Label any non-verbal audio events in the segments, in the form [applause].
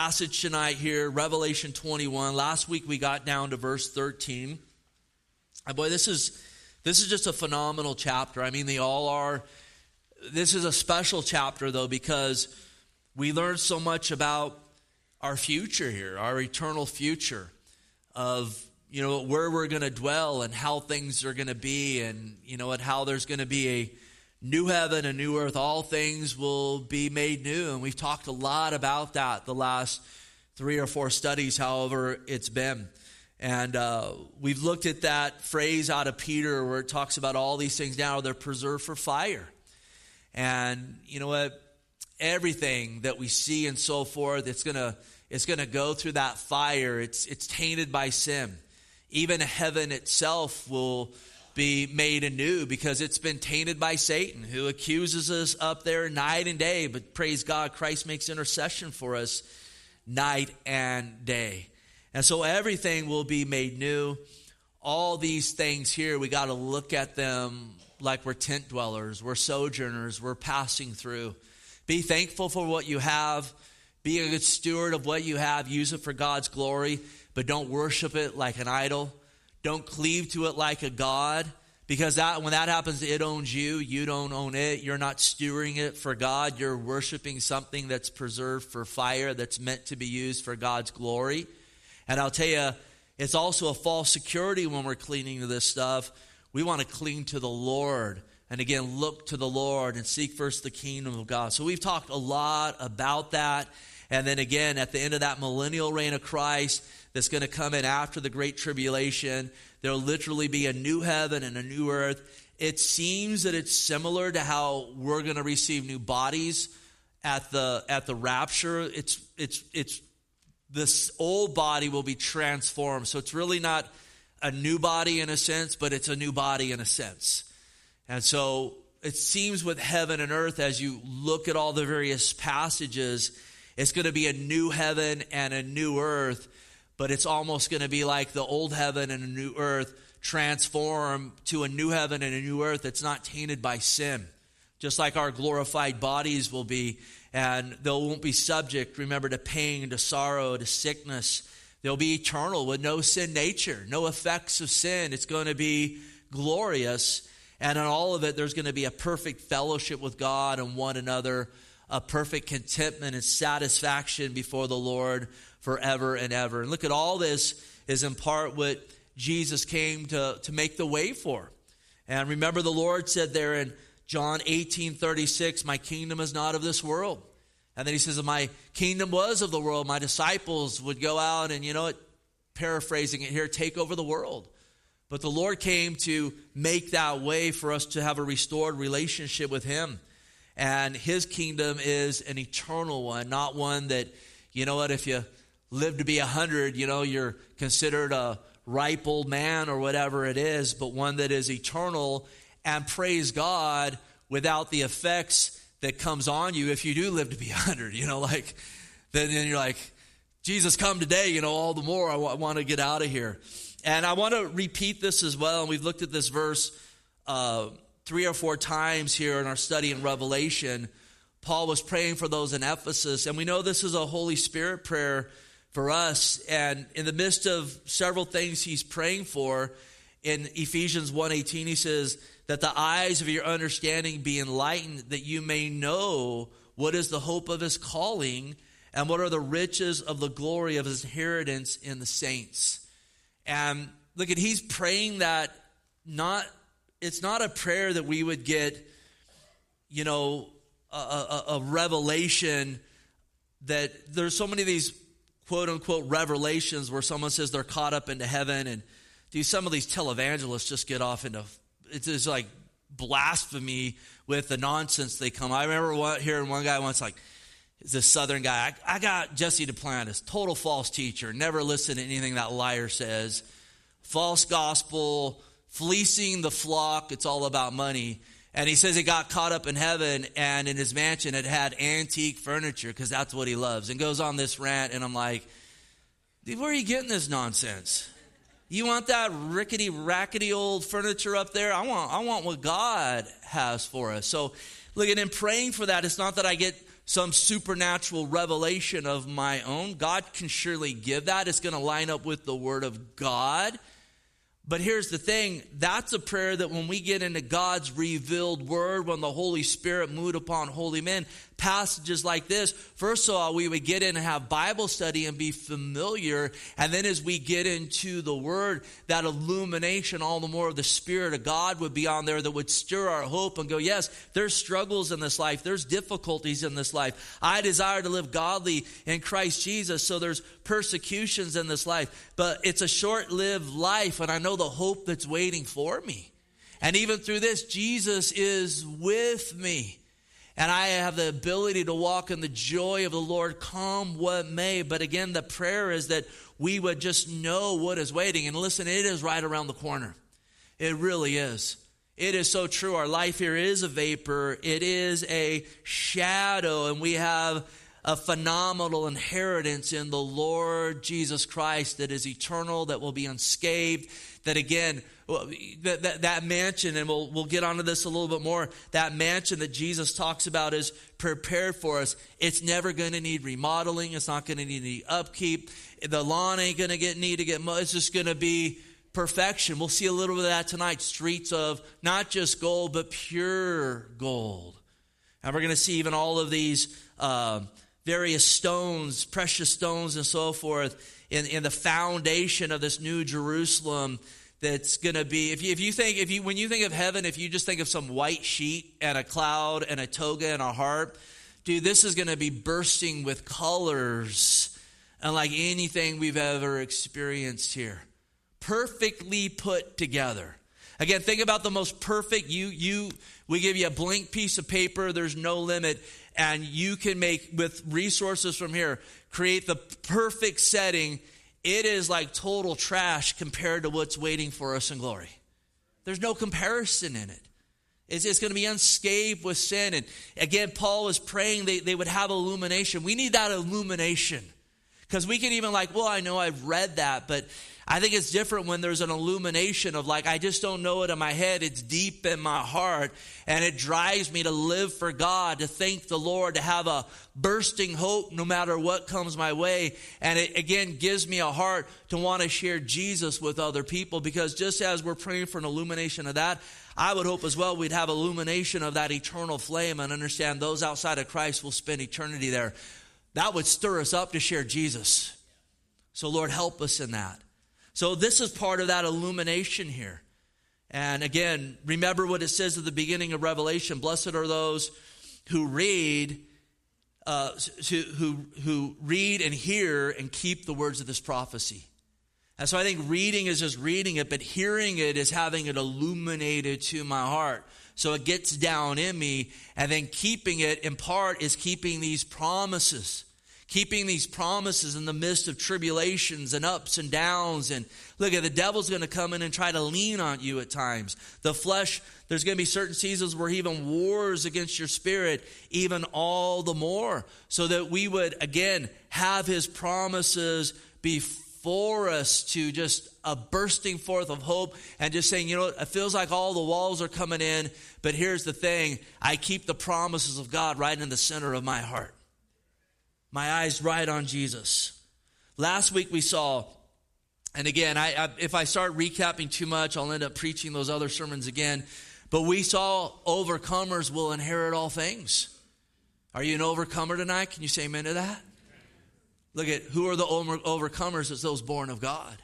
passage tonight here, Revelation 21. Last week we got down to verse 13. And boy, this is this is just a phenomenal chapter. I mean, they all are. This is a special chapter though because we learn so much about our future here, our eternal future of you know where we're going to dwell and how things are going to be and you know and how there's going to be a new heaven and new earth, all things will be made new. And we've talked a lot about that the last three or four studies, however, it's been. And uh, we've looked at that phrase out of Peter where it talks about all these things now, they're preserved for fire. And you know what? Everything that we see and so forth, it's gonna it's gonna go through that fire. It's it's tainted by sin. Even heaven itself will be made anew because it's been tainted by Satan, who accuses us up there night and day. But praise God, Christ makes intercession for us night and day. And so everything will be made new. All these things here, we got to look at them like we're tent dwellers, we're sojourners, we're passing through. Be thankful for what you have. Be a good steward of what you have. Use it for God's glory, but don't worship it like an idol. Don't cleave to it like a God because that when that happens it owns you you don't own it. You're not stewarding it for god. You're worshiping something that's preserved for fire that's meant to be used for god's glory. And i'll tell you it's also a false security when we're cleaning to this stuff. We want to cling to the lord. And again look to the lord and seek first the kingdom of god. So we've talked a lot about that and then again at the end of that millennial reign of christ that's going to come in after the Great Tribulation. There'll literally be a new heaven and a new earth. It seems that it's similar to how we're going to receive new bodies at the at the rapture. It's it's it's this old body will be transformed. So it's really not a new body in a sense, but it's a new body in a sense. And so it seems with heaven and earth, as you look at all the various passages, it's going to be a new heaven and a new earth but it's almost going to be like the old heaven and a new earth transform to a new heaven and a new earth that's not tainted by sin. Just like our glorified bodies will be, and they won't be subject, remember, to pain, to sorrow, to sickness. They'll be eternal with no sin nature, no effects of sin. It's going to be glorious. And in all of it, there's going to be a perfect fellowship with God and one another, a perfect contentment and satisfaction before the Lord forever and ever. And look at all this is in part what Jesus came to, to make the way for. And remember, the Lord said there in John 18 36, My kingdom is not of this world. And then he says, If my kingdom was of the world, my disciples would go out and, you know what, paraphrasing it here, take over the world. But the Lord came to make that way for us to have a restored relationship with Him. And His kingdom is an eternal one, not one that, you know what, if you live to be a 100, you know, you're considered a ripe old man or whatever it is, but one that is eternal and praise God without the effects that comes on you if you do live to be a 100, you know, like then, then you're like, Jesus, come today, you know, all the more I want to get out of here. And I want to repeat this as well. And we've looked at this verse uh, three or four times here in our study in Revelation. Paul was praying for those in Ephesus. And we know this is a Holy Spirit prayer for us. And in the midst of several things he's praying for, in Ephesians 1:18 he says that the eyes of your understanding be enlightened that you may know what is the hope of his calling and what are the riches of the glory of his inheritance in the saints. And look at he's praying that not it's not a prayer that we would get you know a, a, a revelation that there's so many of these quote unquote revelations where someone says they're caught up into heaven and do some of these televangelists just get off into it's just like blasphemy with the nonsense they come. I remember one, hearing one guy once like this southern guy. I, I got Jesse Duplantis, total false teacher, never listen to anything that liar says, false gospel, fleecing the flock. It's all about money. And he says he got caught up in heaven and in his mansion it had antique furniture because that's what he loves. And goes on this rant, and I'm like, where are you getting this nonsense? You want that rickety, rackety old furniture up there? I want, I want what God has for us. So, look at him praying for that. It's not that I get some supernatural revelation of my own. God can surely give that. It's going to line up with the Word of God. But here's the thing. That's a prayer that when we get into God's revealed word, when the Holy Spirit moved upon holy men, passages like this, first of all, we would get in and have Bible study and be familiar. And then as we get into the Word, that illumination, all the more of the Spirit of God would be on there that would stir our hope and go, yes, there's struggles in this life, there's difficulties in this life. I desire to live godly in Christ Jesus, so there's persecutions in this life, but it's a short lived life, and I know the hope that's waiting for me. And even through this, Jesus is with me and I have the ability to walk in the joy of the Lord, come what may. But again, the prayer is that we would just know what is waiting. And listen, it is right around the corner. It really is. It is so true. Our life here is a vapor, it is a shadow, and we have a phenomenal inheritance in the Lord Jesus Christ that is eternal, that will be unscathed, that again, that, that, that, mansion, and we'll, we'll get onto this a little bit more, that mansion that Jesus talks about is prepared for us. It's never going to need remodeling. It's not going to need any upkeep. The lawn ain't going to get need to get, it's just going to be perfection. We'll see a little bit of that tonight. Streets of not just gold, but pure gold. And we're going to see even all of these uh, various stones, precious stones, and so forth in, in the foundation of this new Jerusalem that's going to be if you, if you think if you when you think of heaven if you just think of some white sheet and a cloud and a toga and a harp dude this is going to be bursting with colors unlike anything we've ever experienced here. Perfectly put together. Again think about the most perfect you you we give you a blank piece of paper there's no limit and you can make with resources from here create the perfect setting it is like total trash compared to what's waiting for us in glory. There's no comparison in it. It's, it's going to be unscathed with sin. And again, Paul is praying they, they would have illumination. We need that illumination. Because we can even, like, well, I know I've read that, but I think it's different when there's an illumination of like, I just don't know it in my head. It's deep in my heart. And it drives me to live for God, to thank the Lord, to have a bursting hope no matter what comes my way. And it again gives me a heart to want to share Jesus with other people because just as we're praying for an illumination of that, I would hope as well we'd have illumination of that eternal flame and understand those outside of Christ will spend eternity there. That would stir us up to share Jesus. So, Lord, help us in that. So, this is part of that illumination here. And again, remember what it says at the beginning of Revelation Blessed are those who read. Uh, who, who read and hear and keep the words of this prophecy. And so I think reading is just reading it, but hearing it is having it illuminated to my heart. So it gets down in me, and then keeping it in part is keeping these promises keeping these promises in the midst of tribulations and ups and downs. And look at the devil's going to come in and try to lean on you at times. The flesh, there's going to be certain seasons where he even wars against your spirit, even all the more, so that we would again have his promises before us to just a bursting forth of hope and just saying, you know, it feels like all the walls are coming in, but here's the thing I keep the promises of God right in the center of my heart my eyes right on Jesus. Last week we saw, and again, I, I, if I start recapping too much, I'll end up preaching those other sermons again. But we saw overcomers will inherit all things. Are you an overcomer tonight? Can you say amen to that? Look at who are the overcomers? It's those born of God.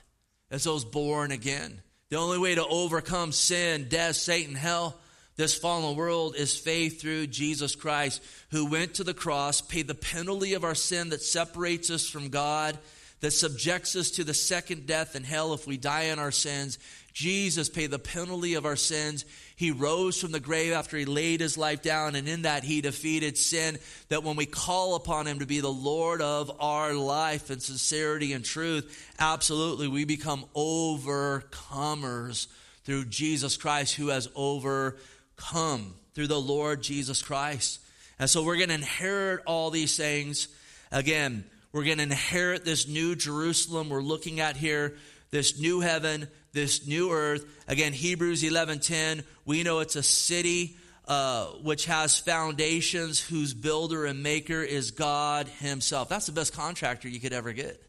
It's those born again. The only way to overcome sin, death, Satan, hell this fallen world is faith through Jesus Christ, who went to the cross, paid the penalty of our sin that separates us from God, that subjects us to the second death in hell if we die in our sins. Jesus paid the penalty of our sins. He rose from the grave after he laid his life down, and in that he defeated sin. That when we call upon him to be the Lord of our life in sincerity and truth, absolutely we become overcomers through Jesus Christ who has overcome through the Lord Jesus Christ. And so we're going to inherit all these things. Again, we're going to inherit this new Jerusalem we're looking at here, this new heaven, this new earth. Again, Hebrews 11:10, we know it's a city uh, which has foundations, whose builder and maker is God Himself. That's the best contractor you could ever get.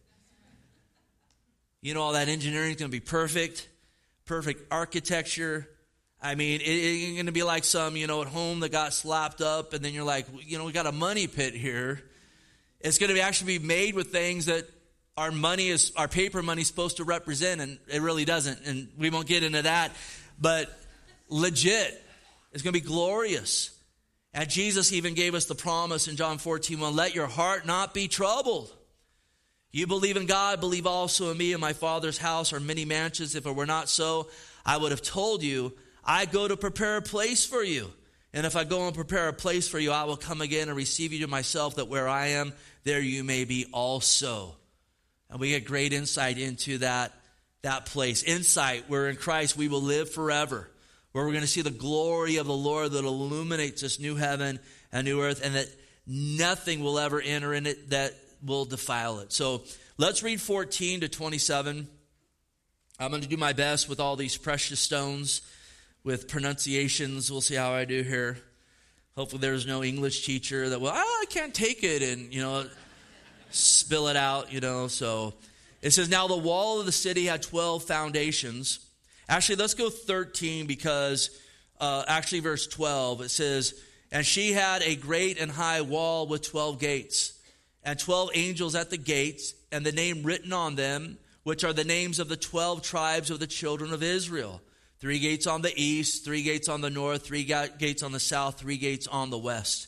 You know, all that engineering is going to be perfect, perfect architecture. I mean, it, it's going to be like some, you know, at home that got slapped up, and then you're like, you know, we got a money pit here. It's going to be actually be made with things that our money is, our paper money is supposed to represent, and it really doesn't. And we won't get into that. But legit, it's going to be glorious. And Jesus even gave us the promise in John 14, 1, let your heart not be troubled. You believe in God, believe also in me. In my Father's house are many mansions. If it were not so, I would have told you, I go to prepare a place for you. And if I go and prepare a place for you, I will come again and receive you to myself, that where I am, there you may be also. And we get great insight into that, that place. Insight where in Christ we will live forever where we're going to see the glory of the Lord that illuminates this new heaven and new earth, and that nothing will ever enter in it that will defile it. So let's read 14 to 27. I'm going to do my best with all these precious stones, with pronunciations. We'll see how I do here. Hopefully, there's no English teacher that will, oh, I can't take it, and, you know, spill it out, you know. So it says, Now the wall of the city had 12 foundations. Actually, let's go 13 because uh, actually, verse 12, it says, And she had a great and high wall with 12 gates, and 12 angels at the gates, and the name written on them, which are the names of the 12 tribes of the children of Israel. Three gates on the east, three gates on the north, three gates on the south, three gates on the west.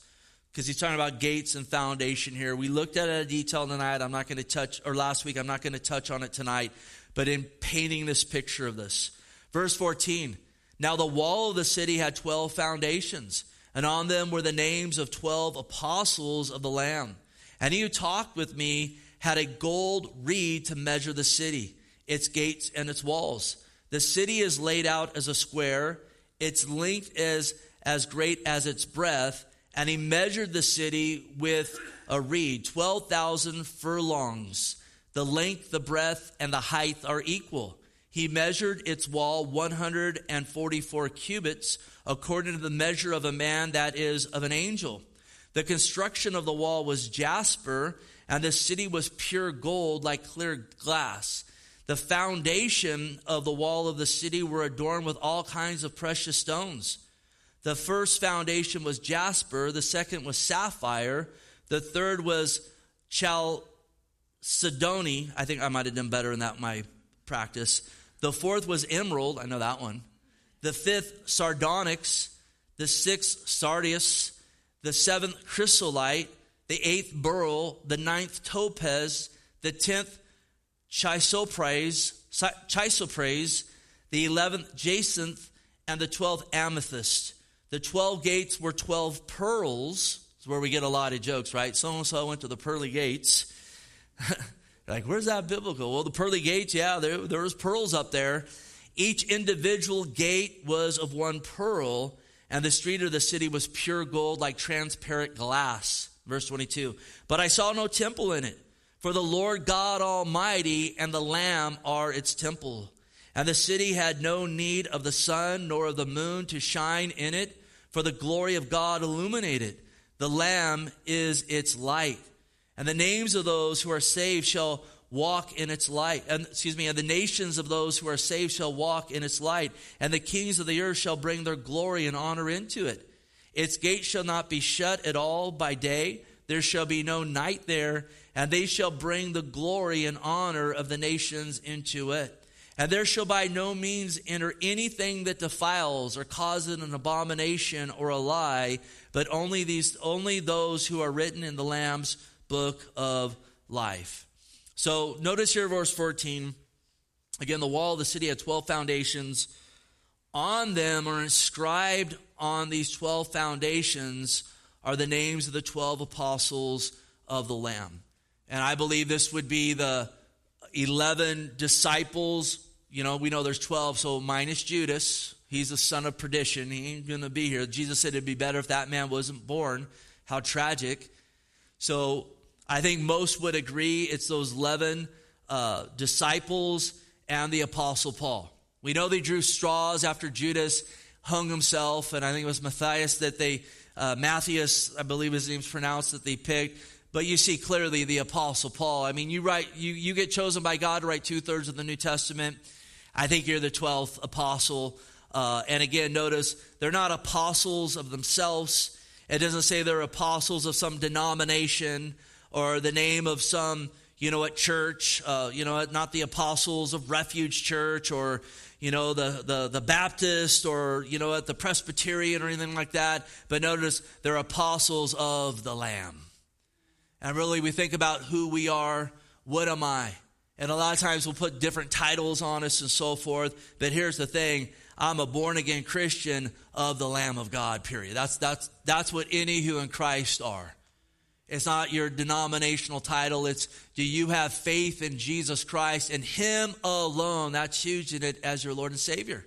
Because he's talking about gates and foundation here. We looked at it in detail tonight. I'm not going to touch, or last week, I'm not going to touch on it tonight. But in painting this picture of this, Verse 14 Now the wall of the city had 12 foundations, and on them were the names of 12 apostles of the Lamb. And he who talked with me had a gold reed to measure the city, its gates, and its walls. The city is laid out as a square, its length is as great as its breadth. And he measured the city with a reed, 12,000 furlongs. The length, the breadth, and the height are equal. He measured its wall 144 cubits, according to the measure of a man that is of an angel. The construction of the wall was jasper, and the city was pure gold like clear glass. The foundation of the wall of the city were adorned with all kinds of precious stones. The first foundation was jasper, the second was sapphire, the third was chalcedony. I think I might have done better in that my practice. The fourth was emerald. I know that one. The fifth, sardonyx. The sixth, sardius. The seventh, chrysolite. The eighth, beryl. The ninth, topaz. The tenth, chrysoprase. Chrysoprase. The eleventh, jacinth. And the twelfth, amethyst. The twelve gates were twelve pearls. That's where we get a lot of jokes, right? So and so went to the pearly gates. [laughs] like, where's that biblical? Well, the pearly gates, yeah, there, there was pearls up there. Each individual gate was of one pearl, and the street of the city was pure gold like transparent glass. Verse 22. But I saw no temple in it, for the Lord God Almighty and the Lamb are its temple. And the city had no need of the sun nor of the moon to shine in it, for the glory of God illuminated. The Lamb is its light. And the names of those who are saved shall walk in its light. And, excuse me, and the nations of those who are saved shall walk in its light. And the kings of the earth shall bring their glory and honor into it. Its gates shall not be shut at all by day. There shall be no night there. And they shall bring the glory and honor of the nations into it. And there shall by no means enter anything that defiles or causes an abomination or a lie, but only these only those who are written in the Lamb's book of life. So notice here, verse 14. Again, the wall of the city had 12 foundations. On them are inscribed on these 12 foundations are the names of the 12 apostles of the Lamb. And I believe this would be the 11 disciples. You know, we know there's 12, so minus Judas. He's the son of perdition. He ain't going to be here. Jesus said it'd be better if that man wasn't born. How tragic. So I think most would agree it's those 11 uh, disciples and the Apostle Paul. We know they drew straws after Judas hung himself, and I think it was Matthias that they, uh, Matthias, I believe his name's pronounced, that they picked. But you see clearly the Apostle Paul. I mean, you write, you, you get chosen by God to write two thirds of the New Testament. I think you're the 12th apostle. Uh, and again, notice they're not apostles of themselves. It doesn't say they're apostles of some denomination or the name of some, you know, at church, uh, you know, not the apostles of Refuge Church or, you know, the, the, the Baptist or, you know, at the Presbyterian or anything like that. But notice they're apostles of the Lamb. And really, we think about who we are. What am I? And a lot of times we'll put different titles on us and so forth. But here's the thing I'm a born again Christian of the Lamb of God, period. That's, that's, that's what any who in Christ are. It's not your denominational title. It's do you have faith in Jesus Christ and Him alone? That's huge in it as your Lord and Savior.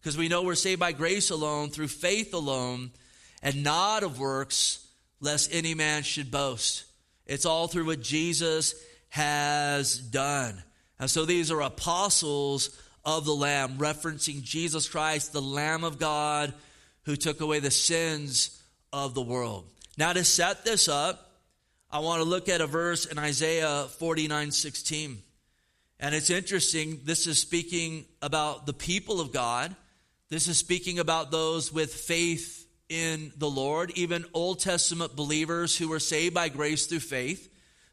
Because we know we're saved by grace alone, through faith alone, and not of works, lest any man should boast. It's all through what Jesus has done. And so these are apostles of the Lamb, referencing Jesus Christ, the Lamb of God, who took away the sins of the world. Now, to set this up, I want to look at a verse in Isaiah 49 16. And it's interesting, this is speaking about the people of God. This is speaking about those with faith in the Lord, even Old Testament believers who were saved by grace through faith.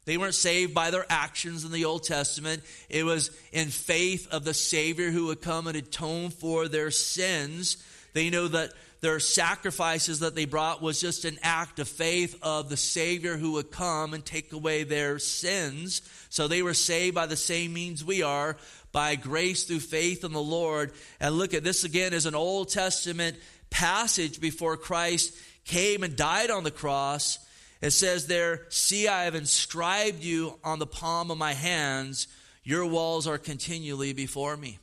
They weren't saved by their actions in the Old Testament. It was in faith of the Savior who would come and atone for their sins. They know that their sacrifices that they brought was just an act of faith of the Savior who would come and take away their sins. So they were saved by the same means we are, by grace through faith in the Lord. And look at this again is an Old Testament passage before Christ came and died on the cross. It says there, See, I have inscribed you on the palm of my hands. Your walls are continually before me.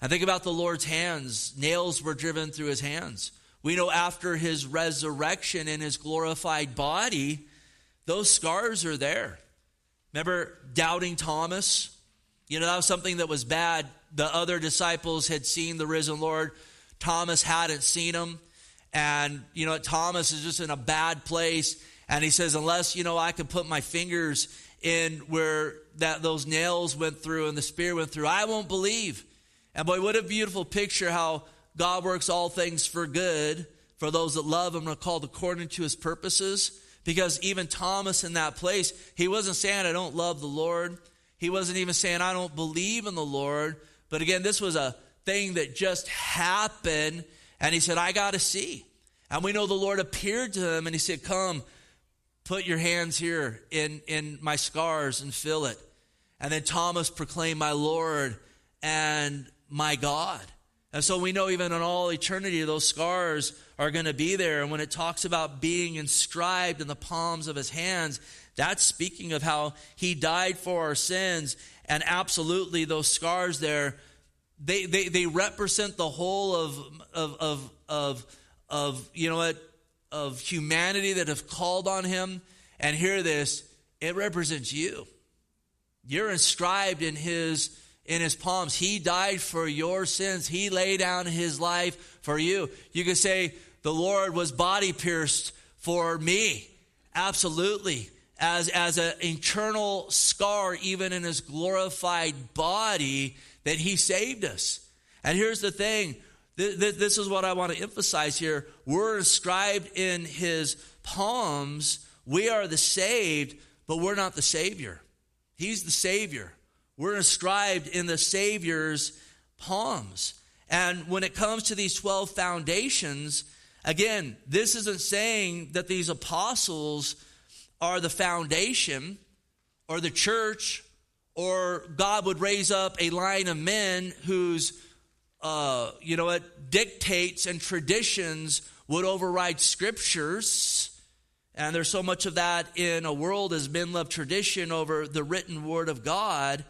And think about the Lord's hands. Nails were driven through his hands. We know after his resurrection in his glorified body, those scars are there. Remember doubting Thomas? You know, that was something that was bad. The other disciples had seen the risen Lord. Thomas hadn't seen him. And, you know, Thomas is just in a bad place. And he says, unless, you know, I can put my fingers in where that those nails went through and the spear went through, I won't believe. And boy, what a beautiful picture how God works all things for good for those that love him and are called according to his purposes. Because even Thomas in that place, he wasn't saying, I don't love the Lord. He wasn't even saying, I don't believe in the Lord. But again, this was a thing that just happened. And he said, I got to see. And we know the Lord appeared to him and he said, Come, Put your hands here in, in my scars and fill it. And then Thomas proclaimed, My Lord and my God. And so we know even in all eternity, those scars are going to be there. And when it talks about being inscribed in the palms of his hands, that's speaking of how he died for our sins. And absolutely, those scars there, they, they, they represent the whole of, of, of, of, of you know what, of humanity that have called on him. And hear this, it represents you. You're inscribed in his in his palms. He died for your sins. He laid down his life for you. You could say the Lord was body pierced for me. Absolutely. As as an eternal scar even in his glorified body that he saved us. And here's the thing, this is what I want to emphasize here. We're inscribed in his palms. We are the saved, but we're not the Savior. He's the Savior. We're inscribed in the Savior's palms. And when it comes to these 12 foundations, again, this isn't saying that these apostles are the foundation or the church or God would raise up a line of men whose uh, you know what, dictates and traditions would override scriptures. And there's so much of that in a world as men love tradition over the written word of God.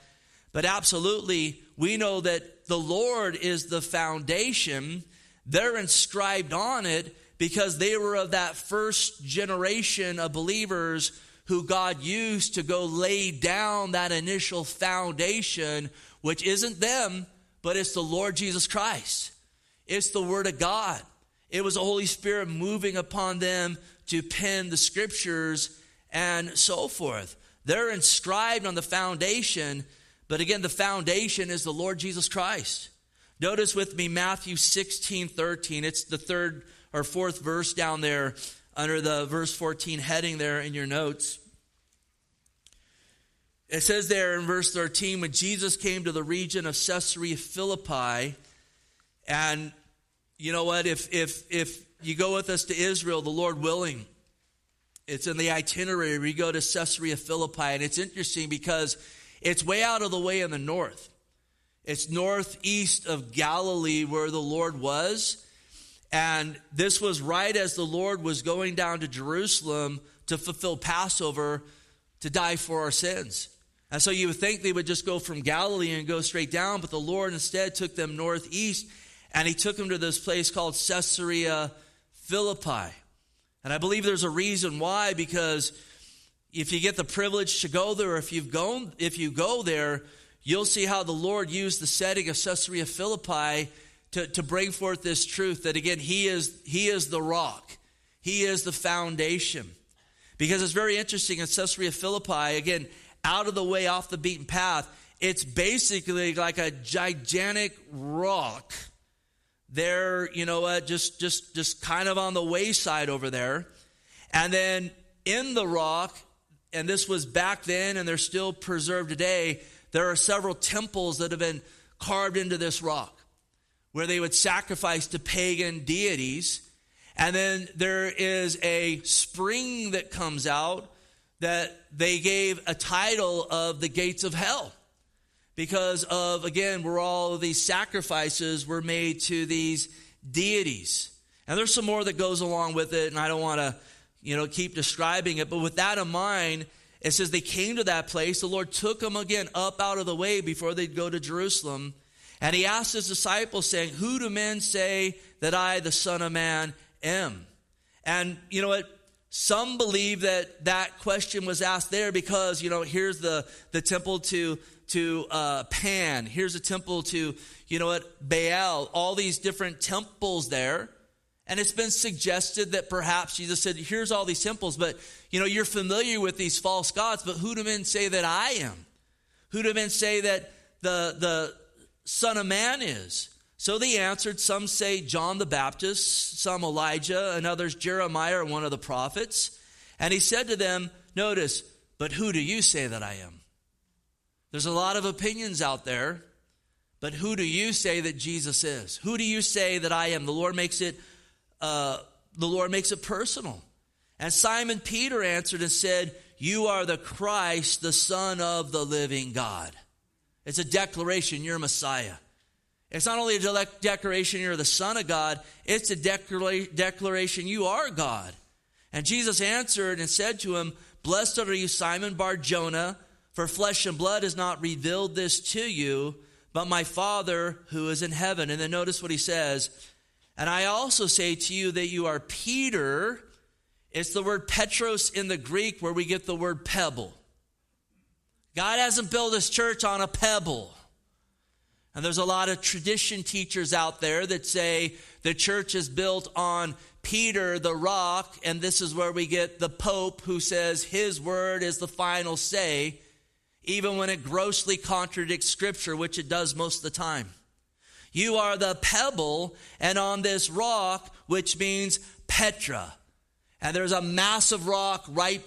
But absolutely, we know that the Lord is the foundation. They're inscribed on it because they were of that first generation of believers who God used to go lay down that initial foundation, which isn't them, but it's the Lord Jesus Christ. It's the Word of God. It was the Holy Spirit moving upon them to pen the scriptures and so forth. They're inscribed on the foundation, but again, the foundation is the Lord Jesus Christ. Notice with me Matthew 16 13. It's the third or fourth verse down there under the verse 14 heading there in your notes. It says there in verse 13 when Jesus came to the region of Caesarea Philippi, and you know what? If, if, if you go with us to Israel, the Lord willing, it's in the itinerary. We go to Caesarea Philippi, and it's interesting because it's way out of the way in the north. It's northeast of Galilee where the Lord was. And this was right as the Lord was going down to Jerusalem to fulfill Passover to die for our sins. And so you would think they would just go from Galilee and go straight down, but the Lord instead took them northeast and he took them to this place called Caesarea Philippi. And I believe there's a reason why, because if you get the privilege to go there, if you've gone, if you go there, you'll see how the Lord used the setting of Caesarea Philippi to, to bring forth this truth that again, He is He is the rock. He is the foundation. Because it's very interesting in Caesarea Philippi, again, out of the way, off the beaten path, it's basically like a gigantic rock they're, you know what, just just just kind of on the wayside over there. And then in the rock, and this was back then and they're still preserved today, there are several temples that have been carved into this rock where they would sacrifice to pagan deities. And then there is a spring that comes out that they gave a title of the gates of hell because of, again, where all of these sacrifices were made to these deities. And there's some more that goes along with it, and I don't want to, you know, keep describing it. But with that in mind, it says they came to that place. The Lord took them again up out of the way before they'd go to Jerusalem. And he asked his disciples, saying, Who do men say that I, the Son of Man, am? And you know what? Some believe that that question was asked there because, you know, here's the, the temple to to uh, Pan. Here's a temple to, you know what, Baal. All these different temples there. And it's been suggested that perhaps Jesus said, here's all these temples, but, you know, you're familiar with these false gods, but who do men say that I am? Who do men say that the, the Son of Man is? So they answered, some say John the Baptist, some Elijah, and others Jeremiah one of the prophets. And he said to them, notice, but who do you say that I am? There's a lot of opinions out there, but who do you say that Jesus is? Who do you say that I am? The Lord makes it, uh, the Lord makes it personal. And Simon Peter answered and said, You are the Christ, the Son of the living God. It's a declaration, you're Messiah. It's not only a declaration, you're the Son of God, it's a declaration, you are God. And Jesus answered and said to him, Blessed are you, Simon Bar Jonah. For flesh and blood has not revealed this to you, but my Father who is in heaven. And then notice what he says. And I also say to you that you are Peter. It's the word Petros in the Greek where we get the word pebble. God hasn't built his church on a pebble. And there's a lot of tradition teachers out there that say the church is built on Peter, the rock, and this is where we get the Pope who says his word is the final say even when it grossly contradicts Scripture, which it does most of the time. You are the pebble, and on this rock, which means Petra. And there's a massive rock right,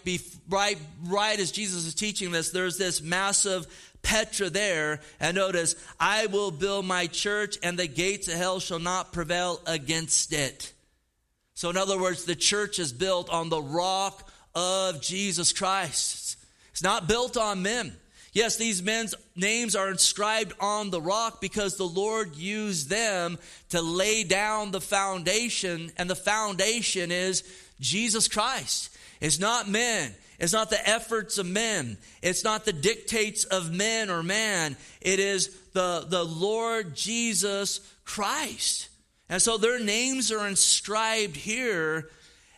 right, right as Jesus is teaching this. There's this massive Petra there. And notice, I will build my church, and the gates of hell shall not prevail against it. So, in other words, the church is built on the rock of Jesus Christ. It's not built on men. Yes, these men's names are inscribed on the rock because the Lord used them to lay down the foundation, and the foundation is Jesus Christ. It's not men. It's not the efforts of men. It's not the dictates of men or man. It is the, the Lord Jesus Christ. And so their names are inscribed here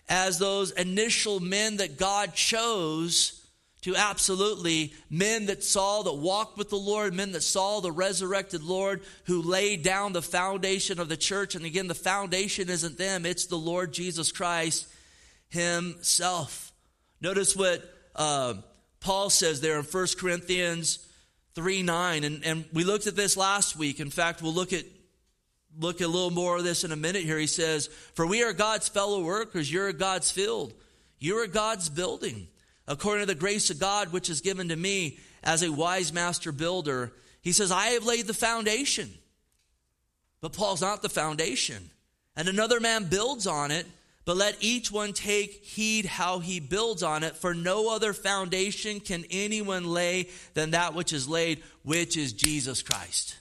as those initial men that God chose to absolutely men that saw, that walked with the Lord, men that saw the resurrected Lord who laid down the foundation of the church. And again, the foundation isn't them, it's the Lord Jesus Christ Himself. Notice what uh, Paul says there in 1 Corinthians 3 9. And, and we looked at this last week. In fact, we'll look at look a little more of this in a minute here. He says, For we are God's fellow workers, you're God's field, you're God's building according to the grace of God which is given to me as a wise master builder. He says, I have laid the foundation. But Paul's not the foundation. And another man builds on it, but let each one take heed how he builds on it, for no other foundation can anyone lay than that which is laid, which is Jesus Christ.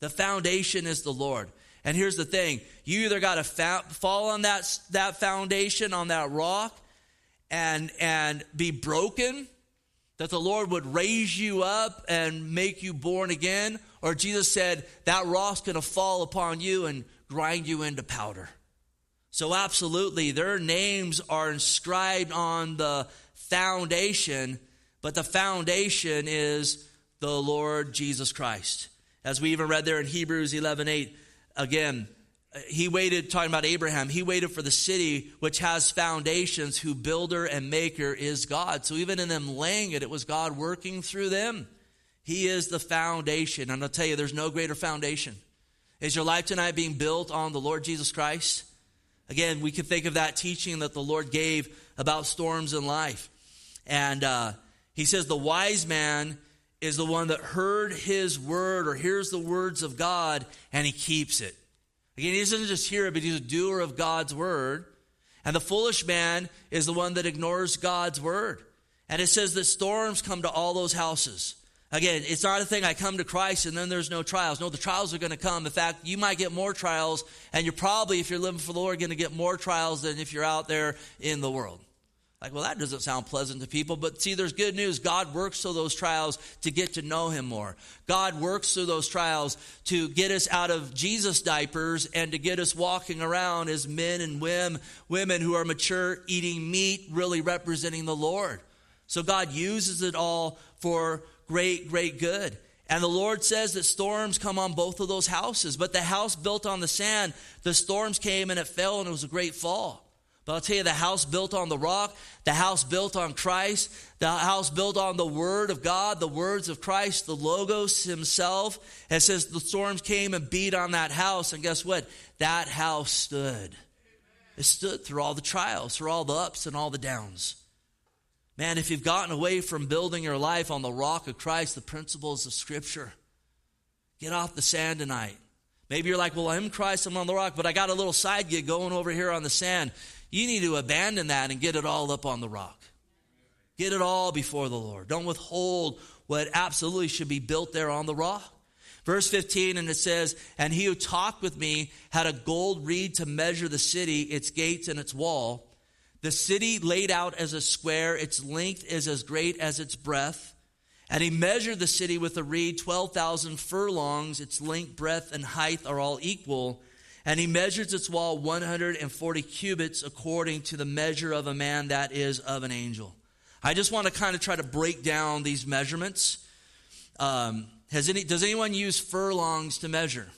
The foundation is the Lord. And here's the thing you either got to fa- fall on that, that foundation, on that rock, and, and be broken, that the Lord would raise you up and make you born again, or Jesus said that rock's going to fall upon you and grind you into powder. So, absolutely, their names are inscribed on the foundation, but the foundation is the Lord Jesus Christ. As we even read there in Hebrews 11 8, again, he waited, talking about Abraham, he waited for the city which has foundations, who builder and maker is God. So even in them laying it, it was God working through them. He is the foundation. And I'll tell you, there's no greater foundation. Is your life tonight being built on the Lord Jesus Christ? Again, we can think of that teaching that the Lord gave about storms in life. And uh, he says, The wise man is the one that heard his word or hears the words of God and he keeps it. Again, he doesn't just hear it, but he's a doer of God's word. And the foolish man is the one that ignores God's word. And it says that storms come to all those houses. Again, it's not a thing I come to Christ and then there's no trials. No, the trials are going to come. In fact, you might get more trials, and you're probably, if you're living for the Lord, going to get more trials than if you're out there in the world. Like, well, that doesn't sound pleasant to people. But see, there's good news. God works through those trials to get to know Him more. God works through those trials to get us out of Jesus' diapers and to get us walking around as men and women women who are mature, eating meat, really representing the Lord. So God uses it all for great, great good. And the Lord says that storms come on both of those houses. But the house built on the sand, the storms came and it fell and it was a great fall. But I'll tell you, the house built on the rock, the house built on Christ, the house built on the Word of God, the words of Christ, the Logos Himself. It says the storms came and beat on that house, and guess what? That house stood. It stood through all the trials, through all the ups and all the downs. Man, if you've gotten away from building your life on the rock of Christ, the principles of Scripture, get off the sand tonight. Maybe you're like, well, I'm Christ, I'm on the rock, but I got a little side gig going over here on the sand. You need to abandon that and get it all up on the rock. Get it all before the Lord. Don't withhold what absolutely should be built there on the rock. Verse 15, and it says, And he who talked with me had a gold reed to measure the city, its gates, and its wall. The city laid out as a square, its length is as great as its breadth. And he measured the city with a reed, 12,000 furlongs, its length, breadth, and height are all equal. And he measures its wall 140 cubits according to the measure of a man that is of an angel. I just want to kind of try to break down these measurements. Um, has any, does anyone use furlongs to measure?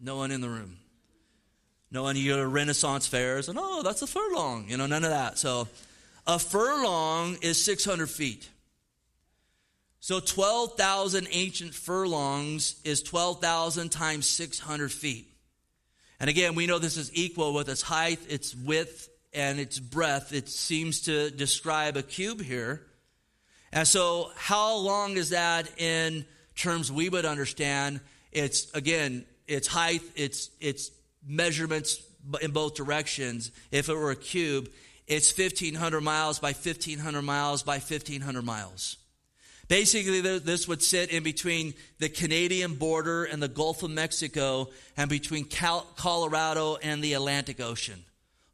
No one in the room. No one, you go to Renaissance fairs and, oh, that's a furlong. You know, none of that. So a furlong is 600 feet. So 12,000 ancient furlongs is 12,000 times 600 feet. And again, we know this is equal with its height, its width, and its breadth. It seems to describe a cube here. And so, how long is that in terms we would understand? It's, again, its height, its, its measurements in both directions. If it were a cube, it's 1,500 miles by 1,500 miles by 1,500 miles. Basically, this would sit in between the Canadian border and the Gulf of Mexico and between Colorado and the Atlantic Ocean.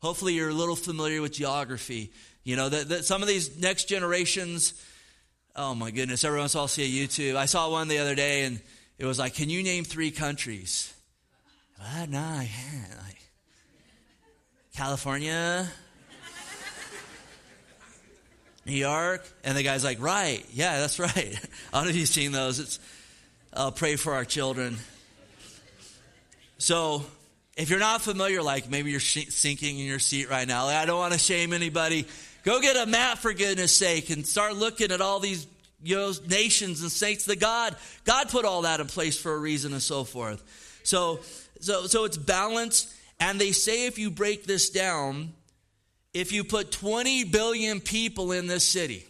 Hopefully, you're a little familiar with geography. You know, that, that some of these next generations, oh my goodness, every once in a while I'll see a YouTube. I saw one the other day and it was like, Can you name three countries? Uh, no, I can't. Like, California, New York? And the guy's like, right. Yeah, that's right. I don't know if you've seen those. It's, I'll pray for our children. So if you're not familiar, like maybe you're sinking in your seat right now, I don't want to shame anybody. Go get a map for goodness sake and start looking at all these you know, nations and saints that God, God put all that in place for a reason and so forth. So, so, so it's balanced. And they say if you break this down, if you put 20 billion people in this city,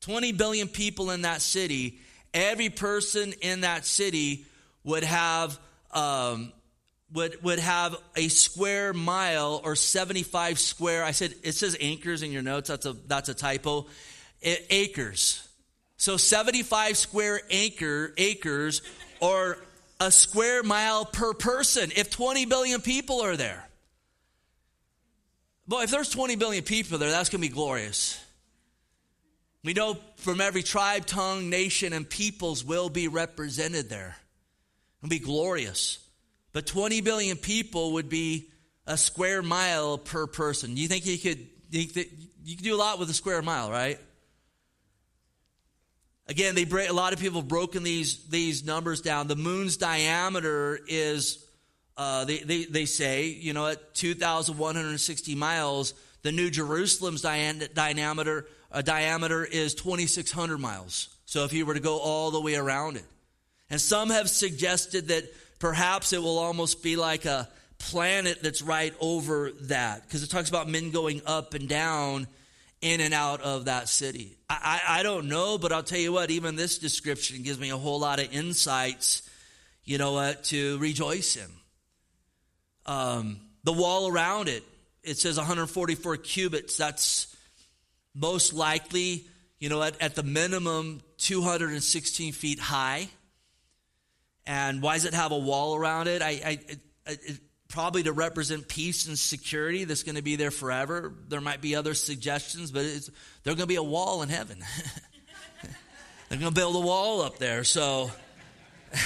20 billion people in that city, every person in that city would have um, would would have a square mile or 75 square. I said it says acres in your notes. That's a that's a typo. Acres. So 75 square acre acres or a square mile per person if 20 billion people are there. Boy, if there's 20 billion people there, that's going to be glorious. We know from every tribe, tongue, nation, and peoples will be represented there. It'll be glorious. But 20 billion people would be a square mile per person. You think you could, you, could do a lot with a square mile, right? Again, they break, a lot of people have broken these, these numbers down. The moon's diameter is, uh, they, they, they say, you know, at 2,160 miles. The New Jerusalem's diameter, uh, diameter is 2,600 miles. So if you were to go all the way around it. And some have suggested that perhaps it will almost be like a planet that's right over that because it talks about men going up and down in and out of that city. I, I, I, don't know, but I'll tell you what, even this description gives me a whole lot of insights, you know what, to rejoice in. Um, the wall around it, it says 144 cubits. That's most likely, you know, at, at the minimum 216 feet high. And why does it have a wall around it? I, I it, it, probably to represent peace and security that's going to be there forever. There might be other suggestions, but there's going to be a wall in heaven. [laughs] They're going to build a wall up there. So. [laughs]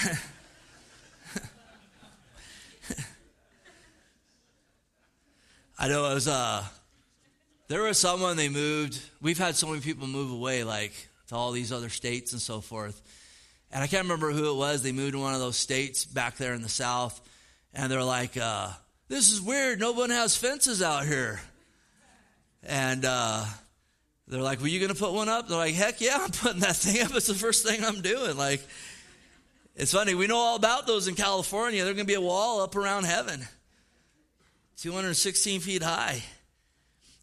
I know it was, uh, there was someone they moved. We've had so many people move away, like to all these other states and so forth. And I can't remember who it was. They moved to one of those states back there in the South and they're like, uh, "This is weird. No one has fences out here." And uh, they're like, "Were you going to put one up?" They're like, "Heck yeah, I'm putting that thing up. [laughs] It's the first thing I'm doing." Like, it's funny. We know all about those in California. There's going to be a wall up around heaven, 216 feet high.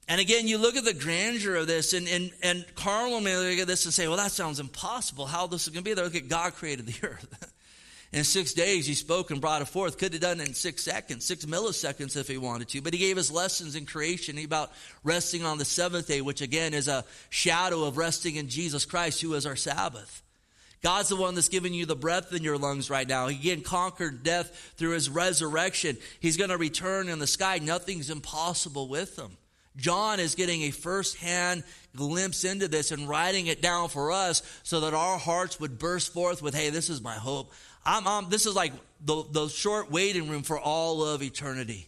And again, you look at the grandeur of this, and, and, and Carl may look at this and say, well, that sounds impossible. How this is going to be? They look at God created the [laughs] earth. In six days, he spoke and brought it forth. Could have done it in six seconds, six milliseconds if he wanted to. But he gave us lessons in creation about resting on the seventh day, which again is a shadow of resting in Jesus Christ, who is our Sabbath. God's the one that's giving you the breath in your lungs right now. He again conquered death through his resurrection. He's going to return in the sky. Nothing's impossible with him. John is getting a firsthand glimpse into this and writing it down for us so that our hearts would burst forth with, hey, this is my hope. I'm, I'm, this is like the, the short waiting room for all of eternity.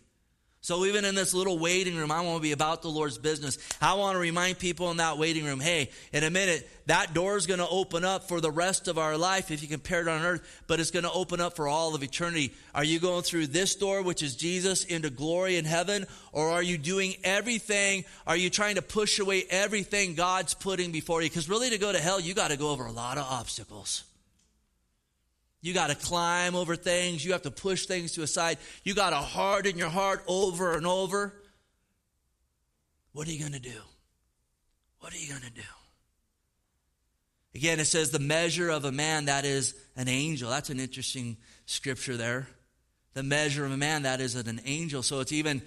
So even in this little waiting room, I want to be about the Lord's business. I want to remind people in that waiting room, hey, in a minute, that door is going to open up for the rest of our life if you compare it on earth, but it's going to open up for all of eternity. Are you going through this door, which is Jesus, into glory in heaven, or are you doing everything? Are you trying to push away everything God's putting before you? Because really, to go to hell, you got to go over a lot of obstacles. You got to climb over things. You have to push things to a side. You got to harden your heart over and over. What are you going to do? What are you going to do? Again, it says the measure of a man, that is an angel. That's an interesting scripture there. The measure of a man, that is an angel. So it's even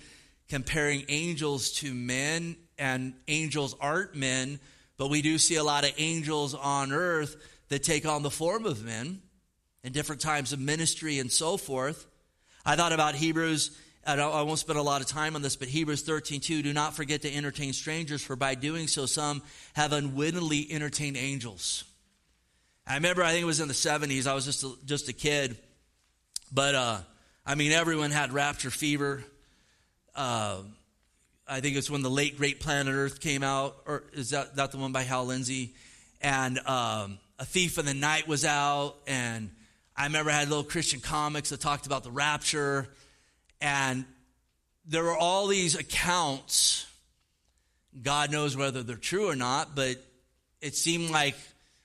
comparing angels to men, and angels aren't men, but we do see a lot of angels on earth that take on the form of men in different times of ministry and so forth. I thought about Hebrews, I won't spend a lot of time on this, but Hebrews 13, 2, do not forget to entertain strangers, for by doing so, some have unwittingly entertained angels. I remember, I think it was in the 70s, I was just a, just a kid, but uh, I mean, everyone had rapture fever. Uh, I think it's when the late great planet Earth came out, or is that, that the one by Hal Lindsey? And um, A Thief in the Night was out, and I remember I had little Christian comics that talked about the rapture, and there were all these accounts. God knows whether they're true or not, but it seemed like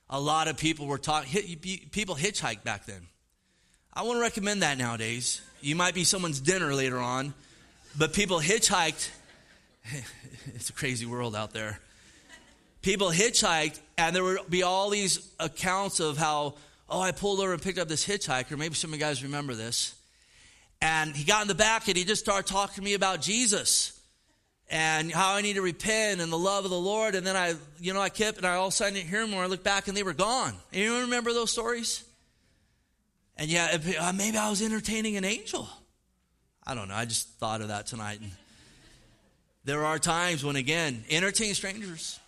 a lot of people were talking. People hitchhiked back then. I wouldn't recommend that nowadays. You might be someone's dinner later on, but people hitchhiked. [laughs] it's a crazy world out there. People hitchhiked, and there would be all these accounts of how, oh, I pulled over and picked up this hitchhiker. Maybe some of you guys remember this. And he got in the back and he just started talking to me about Jesus and how I need to repent and the love of the Lord. And then I, you know, I kept, and I all of a sudden didn't hear him more. I looked back and they were gone. Anyone remember those stories? And yeah, uh, maybe I was entertaining an angel. I don't know. I just thought of that tonight. And there are times when, again, entertain strangers.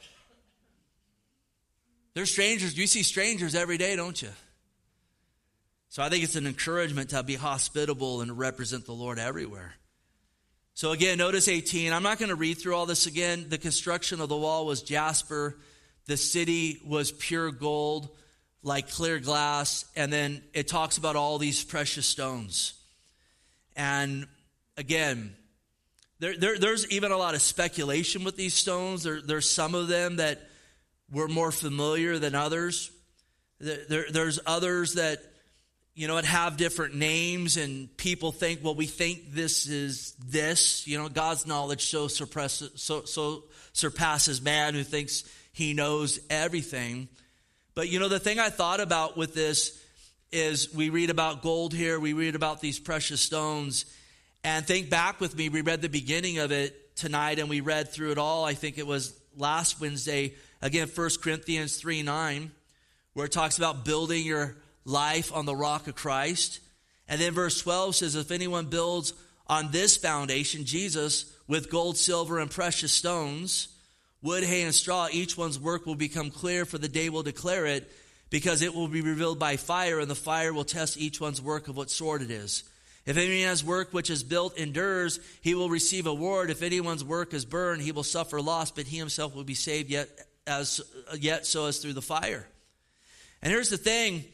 There's strangers. You see strangers every day, don't you? So I think it's an encouragement to be hospitable and represent the Lord everywhere. So again, notice 18. I'm not going to read through all this again. The construction of the wall was jasper. The city was pure gold, like clear glass. And then it talks about all these precious stones. And again, there, there, there's even a lot of speculation with these stones. There, there's some of them that were more familiar than others. There, there's others that you know, it have different names, and people think, well, we think this is this. You know, God's knowledge so, suppresses, so, so surpasses man who thinks he knows everything. But, you know, the thing I thought about with this is we read about gold here, we read about these precious stones, and think back with me, we read the beginning of it tonight, and we read through it all. I think it was last Wednesday, again, 1 Corinthians 3 9, where it talks about building your life on the rock of Christ. And then verse 12 says, If anyone builds on this foundation, Jesus, with gold, silver, and precious stones, wood, hay, and straw, each one's work will become clear, for the day will declare it, because it will be revealed by fire, and the fire will test each one's work of what sort it is. If anyone has work which is built endures, he will receive a reward. If anyone's work is burned, he will suffer loss, but he himself will be saved yet as yet so as through the fire. And here's the thing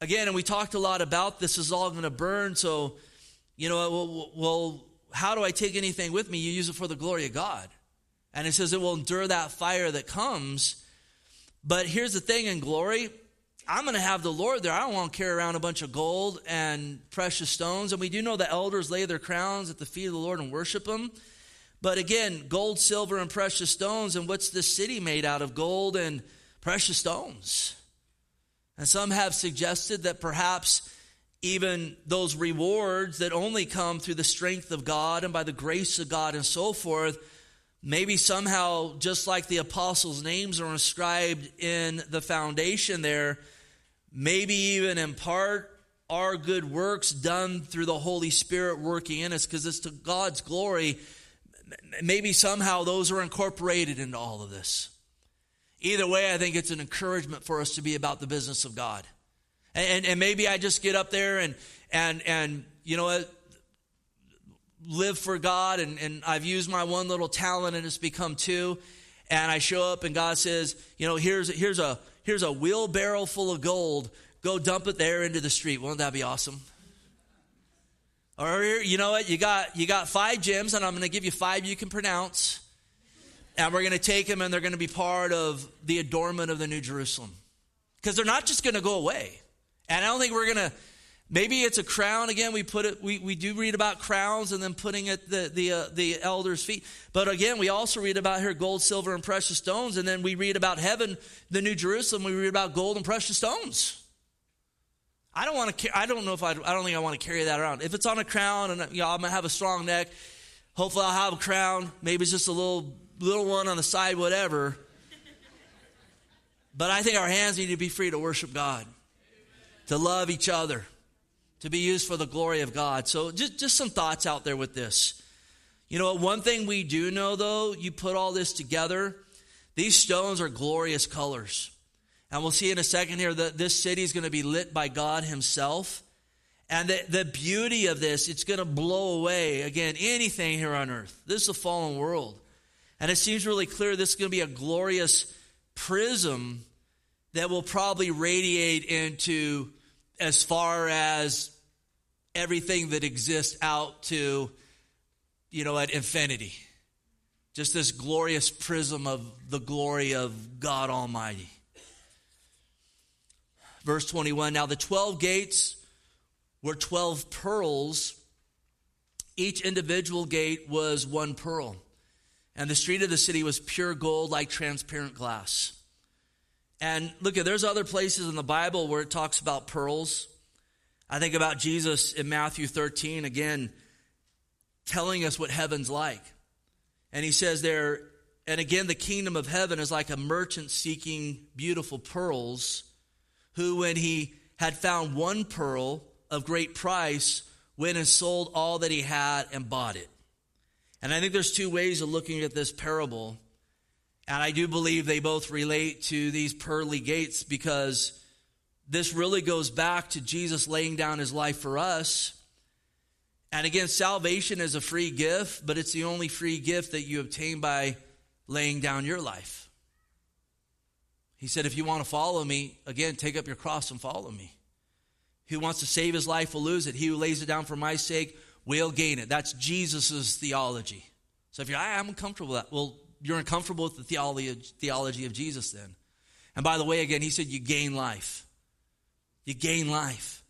again, and we talked a lot about this is all going to burn. So, you know, well, how do I take anything with me? You use it for the glory of God. And it says it will endure that fire that comes. But here's the thing in glory I'm going to have the Lord there. I don't want to carry around a bunch of gold and precious stones. And we do know the elders lay their crowns at the feet of the Lord and worship Him. But again, gold, silver, and precious stones. And what's this city made out of? Gold and precious stones. And some have suggested that perhaps even those rewards that only come through the strength of God and by the grace of God and so forth, maybe somehow, just like the apostles' names are inscribed in the foundation there, maybe even in part our good works done through the Holy Spirit working in us because it's to God's glory. Maybe somehow those are incorporated into all of this. Either way, I think it's an encouragement for us to be about the business of God. And, and maybe I just get up there and, and, and you know live for God, and, and I've used my one little talent and it's become two. And I show up and God says, you know, here's, here's, a, here's a wheelbarrow full of gold. Go dump it there into the street. Won't that be awesome? Or you know what? You got you got five gems, and I'm going to give you five you can pronounce and we're going to take them and they're going to be part of the adornment of the New Jerusalem. Because they're not just going to go away. And I don't think we're going to, maybe it's a crown. Again, we put it, we, we do read about crowns and then putting it the, the, uh, the elders' feet. But again, we also read about here gold, silver, and precious stones. And then we read about heaven, the New Jerusalem, we read about gold and precious stones. I don't want to. I don't know if I. I don't think I want to carry that around. If it's on a crown and you know, I'm gonna have a strong neck, hopefully I'll have a crown. Maybe it's just a little little one on the side, whatever. But I think our hands need to be free to worship God, to love each other, to be used for the glory of God. So just, just some thoughts out there with this. You know, one thing we do know though, you put all this together, these stones are glorious colors. And we'll see in a second here that this city is going to be lit by God Himself. And the, the beauty of this, it's going to blow away, again, anything here on earth. This is a fallen world. And it seems really clear this is going to be a glorious prism that will probably radiate into as far as everything that exists out to, you know, at infinity. Just this glorious prism of the glory of God Almighty. Verse 21 Now the 12 gates were 12 pearls. Each individual gate was one pearl. And the street of the city was pure gold like transparent glass. And look at there's other places in the Bible where it talks about pearls. I think about Jesus in Matthew 13 again telling us what heaven's like. And he says there and again the kingdom of heaven is like a merchant seeking beautiful pearls who when he had found one pearl of great price went and sold all that he had and bought it. And I think there's two ways of looking at this parable. And I do believe they both relate to these pearly gates because this really goes back to Jesus laying down his life for us. And again, salvation is a free gift, but it's the only free gift that you obtain by laying down your life. He said, if you want to follow me, again, take up your cross and follow me. Who wants to save his life will lose it. He who lays it down for my sake will gain it. That's Jesus' theology. So if you're, I'm uncomfortable with that, well, you're uncomfortable with the theology, theology of Jesus then. And by the way, again, he said you gain life. You gain life.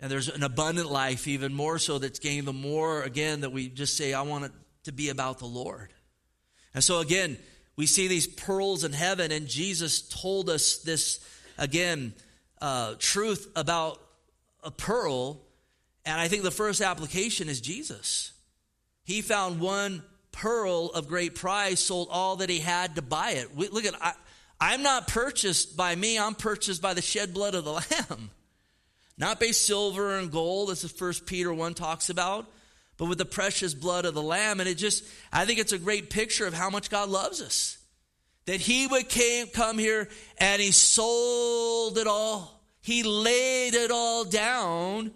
And there's an abundant life, even more so, that's gained the more, again, that we just say, I want it to be about the Lord. And so, again, we see these pearls in heaven, and Jesus told us this, again, uh, truth about a pearl. And I think the first application is Jesus. He found one pearl of great price, sold all that he had to buy it. We, look at, I, I'm not purchased by me, I'm purchased by the shed blood of the [laughs] Lamb. Not by silver and gold, as the first Peter 1 talks about, but with the precious blood of the Lamb. And it just, I think it's a great picture of how much God loves us. That he would came, come here and he sold it all. He laid it all down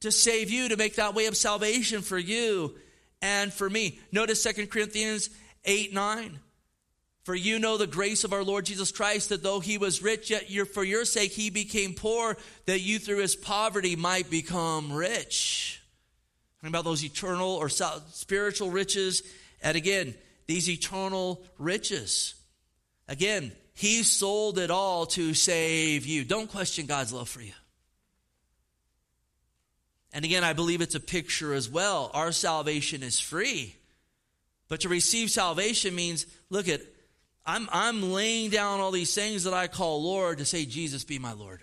to save you, to make that way of salvation for you and for me. Notice 2 Corinthians 8 9. For you know the grace of our Lord Jesus Christ, that though he was rich, yet for your sake he became poor, that you through his poverty might become rich. Talking about those eternal or spiritual riches. And again, these eternal riches. Again, he sold it all to save you. Don't question God's love for you. And again, I believe it's a picture as well. Our salvation is free. But to receive salvation means, look at, I'm, I'm laying down all these things that I call Lord to say, Jesus, be my Lord.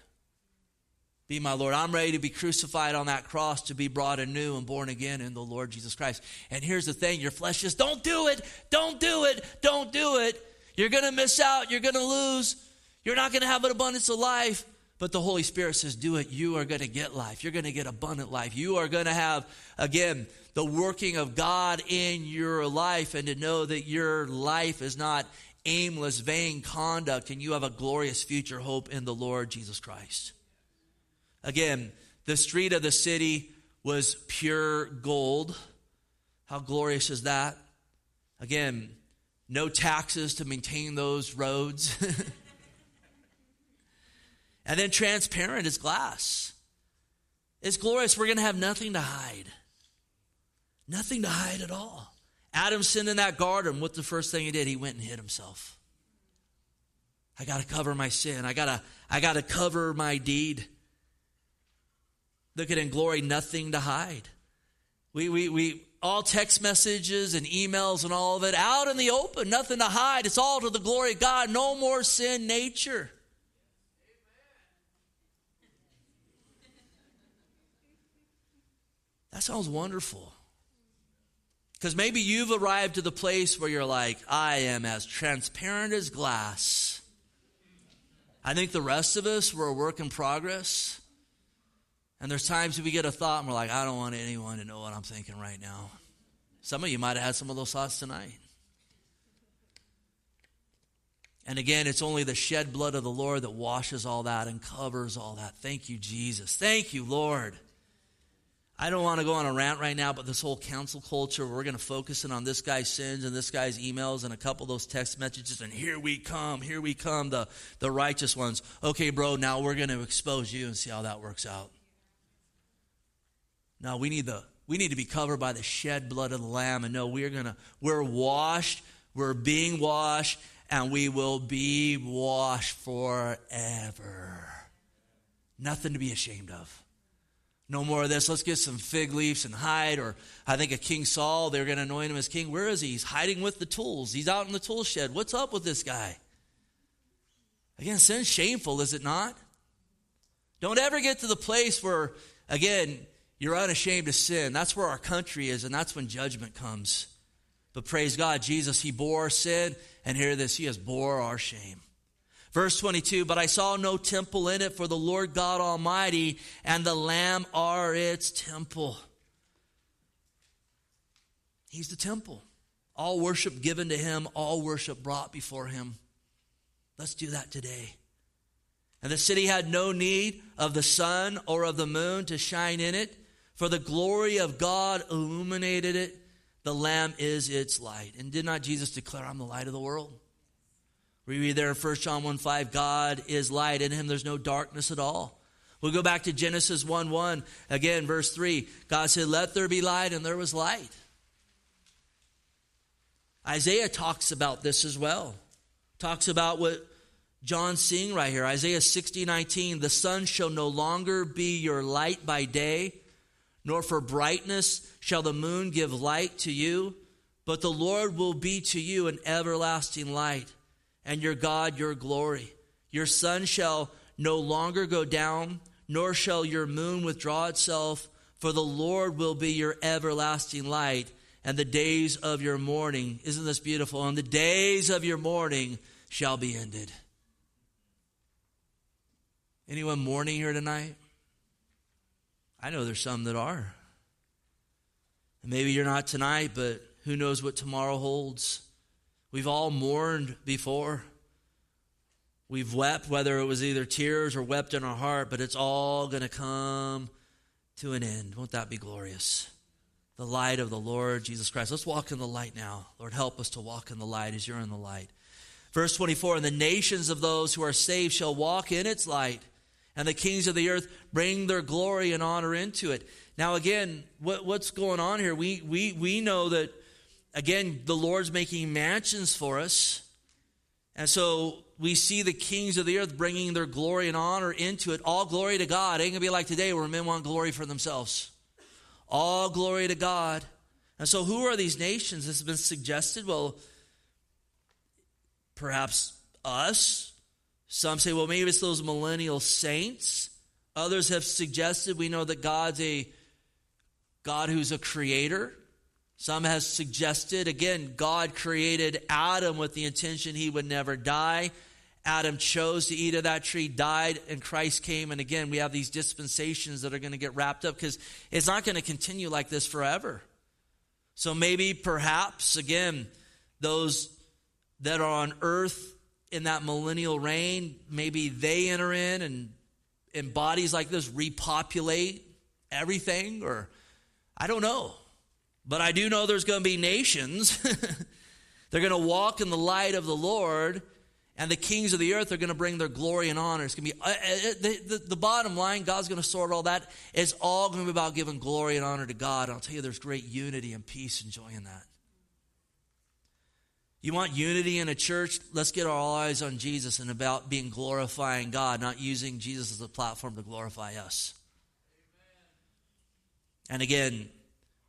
Be my Lord. I'm ready to be crucified on that cross to be brought anew and born again in the Lord Jesus Christ. And here's the thing your flesh says, don't do it, don't do it, don't do it. You're going to miss out, you're going to lose, you're not going to have an abundance of life. But the Holy Spirit says, do it. You are going to get life. You're going to get abundant life. You are going to have, again, the working of God in your life and to know that your life is not aimless, vain conduct and you have a glorious future hope in the Lord Jesus Christ. Again, the street of the city was pure gold. How glorious is that? Again, no taxes to maintain those roads. [laughs] And then transparent as glass. It's glorious. We're going to have nothing to hide. Nothing to hide at all. Adam sinned in that garden. What's the first thing he did? He went and hid himself. I got to cover my sin. I got to I got to cover my deed. Look at in glory, nothing to hide. We, we, we, all text messages and emails and all of it out in the open, nothing to hide. It's all to the glory of God. No more sin nature. That sounds wonderful. Because maybe you've arrived to the place where you're like, I am as transparent as glass. I think the rest of us, we're a work in progress. And there's times we get a thought and we're like, I don't want anyone to know what I'm thinking right now. Some of you might have had some of those thoughts tonight. And again, it's only the shed blood of the Lord that washes all that and covers all that. Thank you, Jesus. Thank you, Lord. I don't want to go on a rant right now, but this whole cancel culture, we're going to focus in on this guy's sins and this guy's emails and a couple of those text messages, and here we come, here we come, the, the righteous ones. Okay, bro, now we're going to expose you and see how that works out. Now we need the we need to be covered by the shed blood of the Lamb, and no, we're gonna we're washed, we're being washed, and we will be washed forever. Nothing to be ashamed of. No more of this. Let's get some fig leaves and hide. Or I think of King Saul, they're going to anoint him as king. Where is he? He's hiding with the tools. He's out in the tool shed. What's up with this guy? Again, sin's shameful, is it not? Don't ever get to the place where, again, you're unashamed of sin. That's where our country is, and that's when judgment comes. But praise God, Jesus, He bore our sin, and hear this, He has bore our shame. Verse 22 But I saw no temple in it, for the Lord God Almighty and the Lamb are its temple. He's the temple. All worship given to Him, all worship brought before Him. Let's do that today. And the city had no need of the sun or of the moon to shine in it, for the glory of God illuminated it. The Lamb is its light. And did not Jesus declare, I'm the light of the world? We read there in 1 John 1 5, God is light. In him there's no darkness at all. We'll go back to Genesis 1 1. Again, verse 3. God said, Let there be light, and there was light. Isaiah talks about this as well. Talks about what John's seeing right here. Isaiah 60 19. The sun shall no longer be your light by day, nor for brightness shall the moon give light to you, but the Lord will be to you an everlasting light and your God your glory. Your sun shall no longer go down, nor shall your moon withdraw itself, for the Lord will be your everlasting light, and the days of your mourning, isn't this beautiful? And the days of your mourning shall be ended. Anyone mourning here tonight? I know there's some that are. And maybe you're not tonight, but who knows what tomorrow holds. We've all mourned before. We've wept, whether it was either tears or wept in our heart, but it's all going to come to an end. Won't that be glorious? The light of the Lord Jesus Christ. Let's walk in the light now. Lord, help us to walk in the light as you're in the light. Verse 24 And the nations of those who are saved shall walk in its light, and the kings of the earth bring their glory and honor into it. Now, again, what, what's going on here? We, we, we know that Again, the Lord's making mansions for us. And so we see the kings of the earth bringing their glory and honor into it. All glory to God. It ain't going to be like today where men want glory for themselves. All glory to God. And so, who are these nations? This has been suggested. Well, perhaps us. Some say, well, maybe it's those millennial saints. Others have suggested we know that God's a God who's a creator. Some has suggested, again, God created Adam with the intention he would never die. Adam chose to eat of that tree, died, and Christ came. And again, we have these dispensations that are going to get wrapped up because it's not going to continue like this forever. So maybe, perhaps, again, those that are on earth in that millennial reign, maybe they enter in and in bodies like this repopulate everything, or I don't know. But I do know there's going to be nations. [laughs] They're going to walk in the light of the Lord, and the kings of the earth are going to bring their glory and honor. It's going to be uh, uh, the, the, the, bottom line. God's going to sort all that. It's all going to be about giving glory and honor to God. And I'll tell you, there's great unity and peace and joy in that. You want unity in a church? Let's get our eyes on Jesus and about being glorifying God, not using Jesus as a platform to glorify us. Amen. And again,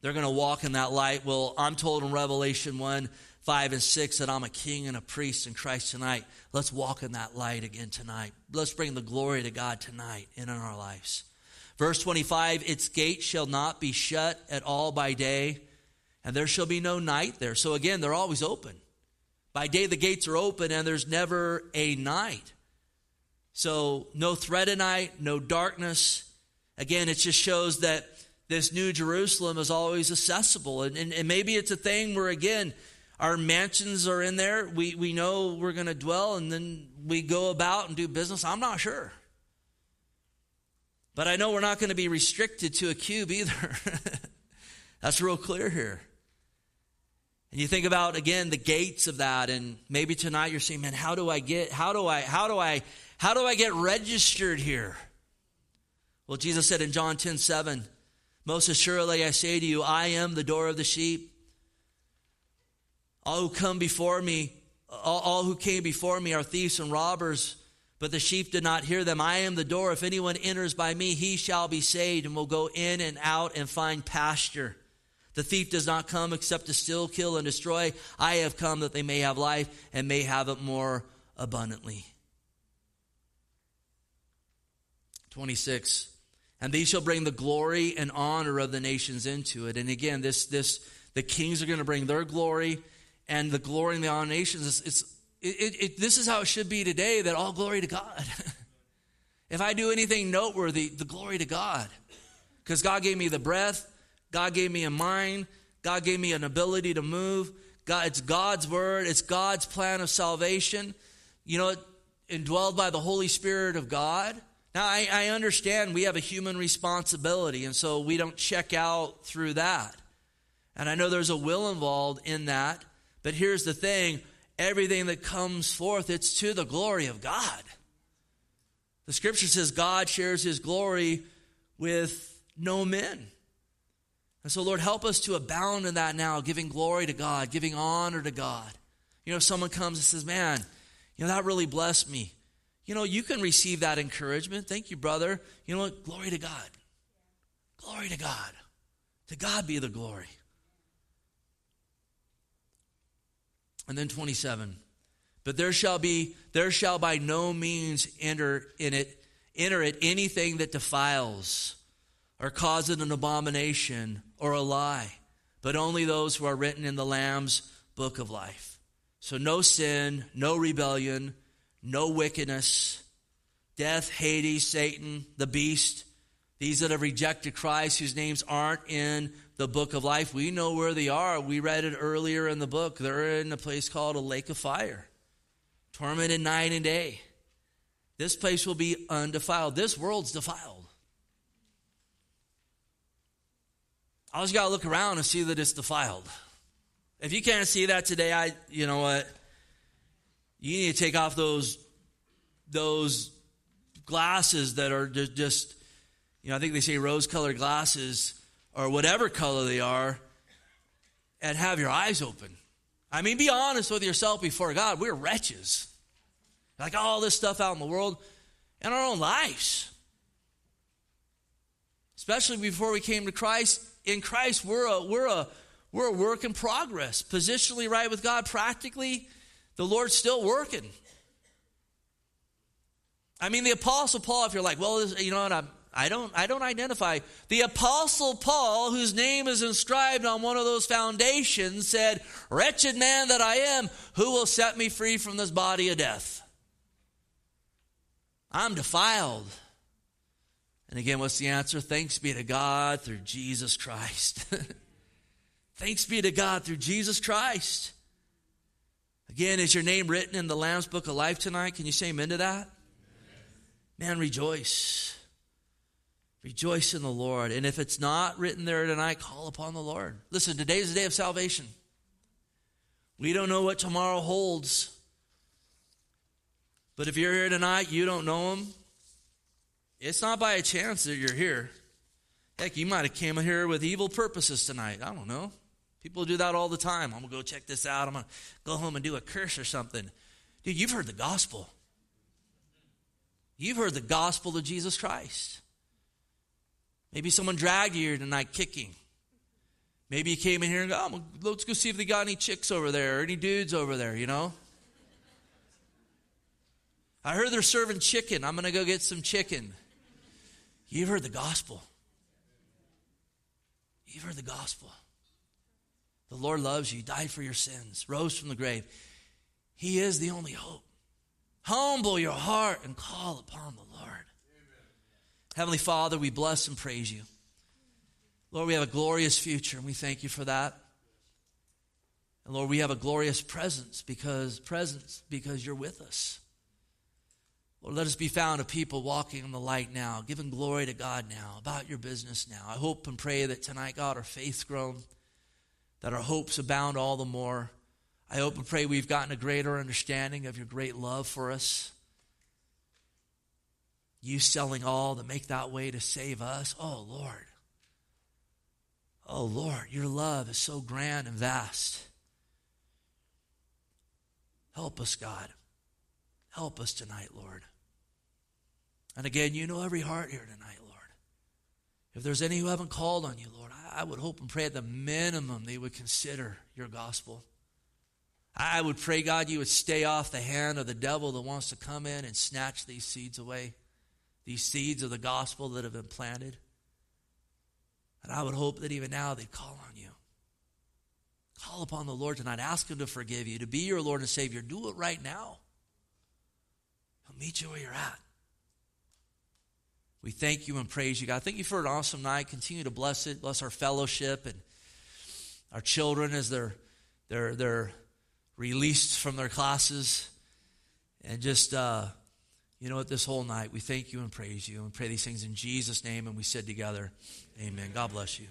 they're going to walk in that light. Well, I'm told in Revelation 1 5 and 6 that I'm a king and a priest in Christ tonight. Let's walk in that light again tonight. Let's bring the glory to God tonight and in our lives. Verse 25 Its gates shall not be shut at all by day, and there shall be no night there. So again, they're always open. By day, the gates are open, and there's never a night. So, no threat at night, no darkness. Again, it just shows that this new Jerusalem is always accessible. And, and, and maybe it's a thing where, again, our mansions are in there. We, we know we're going to dwell and then we go about and do business. I'm not sure. But I know we're not going to be restricted to a cube either. [laughs] That's real clear here. And you think about again the gates of that and maybe tonight you're saying, "Man, how do I get how do I how do I how do I get registered here?" Well, Jesus said in John 10 7, Most assuredly I say to you, I am the door of the sheep. All who come before me, all, all, who came before me are thieves and robbers, but the sheep did not hear them. I am the door. If anyone enters by me, he shall be saved and will go in and out and find pasture. The thief does not come except to steal, kill, and destroy. I have come that they may have life and may have it more abundantly. 26 and these shall bring the glory and honor of the nations into it. And again, this this the kings are going to bring their glory, and the glory and the honor nations. It's, it's it, it, this is how it should be today. That all glory to God. [laughs] if I do anything noteworthy, the glory to God, because God gave me the breath, God gave me a mind, God gave me an ability to move. God, it's God's word, it's God's plan of salvation. You know, indwelled by the Holy Spirit of God. Now, I, I, understand we have a human responsibility, and so we don't check out through that. And I know there's a will involved in that, but here's the thing everything that comes forth, it's to the glory of God. The scripture says God shares his glory with no men. And so, Lord, help us to abound in that now, giving glory to God, giving honor to God. You know, if someone comes and says, Man, you know, that really blessed me. You know, you can receive that encouragement. Thank you, brother. You know what? Glory to God. Glory to God. To God be the glory. And then 27. But there shall be there shall by no means enter in it enter it anything that defiles or causes an abomination or a lie, but only those who are written in the Lamb's book of life. So no sin, no rebellion, no wickedness, death, Hades, Satan, the beast, these that have rejected Christ, whose names aren't in the book of life. We know where they are. We read it earlier in the book. They're in a place called a lake of fire, tormented night and day. This place will be undefiled. This world's defiled. I just got to look around and see that it's defiled. If you can't see that today, I, you know what? You need to take off those those glasses that are just, you know, I think they say rose colored glasses or whatever color they are, and have your eyes open. I mean, be honest with yourself before God. We're wretches. Like all this stuff out in the world and our own lives. Especially before we came to Christ. In Christ, we're a, we're a, we're a work in progress. Positionally right with God, practically, the Lord's still working. I mean, the Apostle Paul, if you're like, well, you know what, I'm, I don't, I don't identify. The Apostle Paul, whose name is inscribed on one of those foundations, said, Wretched man that I am, who will set me free from this body of death? I'm defiled. And again, what's the answer? Thanks be to God through Jesus Christ. [laughs] Thanks be to God through Jesus Christ. Again, is your name written in the Lamb's Book of Life tonight? Can you say amen to that? Man, rejoice. Rejoice in the Lord. And if it's not written there tonight, call upon the Lord. Listen, today is the day of salvation. We don't know what tomorrow holds. But if you're here tonight, you don't know Him, it's not by a chance that you're here. Heck, you might have came here with evil purposes tonight. I don't know. People do that all the time. I'm going to go check this out. I'm going to go home and do a curse or something. Dude, you've heard the gospel. You've heard the gospel of Jesus Christ. Maybe someone dragged you here tonight kicking. Maybe you came in here and go, oh, let's go see if they got any chicks over there or any dudes over there, you know? I heard they're serving chicken. I'm going to go get some chicken. You've heard the gospel. You've heard the gospel. The Lord loves you, died for your sins, rose from the grave. He is the only hope. Humble your heart and call upon the Lord. Amen. Heavenly Father, we bless and praise you. Lord, we have a glorious future, and we thank you for that. And Lord, we have a glorious presence because presence because you're with us. Lord, let us be found a people walking in the light now, giving glory to God now, about your business now. I hope and pray that tonight, God, our faith's grown, that our hopes abound all the more. I hope and pray we've gotten a greater understanding of your great love for us. You selling all to make that way to save us. Oh, Lord. Oh, Lord, your love is so grand and vast. Help us, God. Help us tonight, Lord. And again, you know every heart here tonight, Lord. If there's any who haven't called on you, Lord, I would hope and pray at the minimum they would consider your gospel. I would pray, God, you would stay off the hand of the devil that wants to come in and snatch these seeds away, these seeds of the gospel that have been planted. And I would hope that even now they'd call on you. Call upon the Lord tonight. Ask Him to forgive you, to be your Lord and Savior. Do it right now. He'll meet you where you're at. We thank you and praise you, God. Thank you for an awesome night. Continue to bless it. Bless our fellowship and our children as they're, they're, they're released from their classes. And just, uh, you know what, this whole night, we thank you and praise you and pray these things in Jesus' name. And we said together, Amen. God bless you.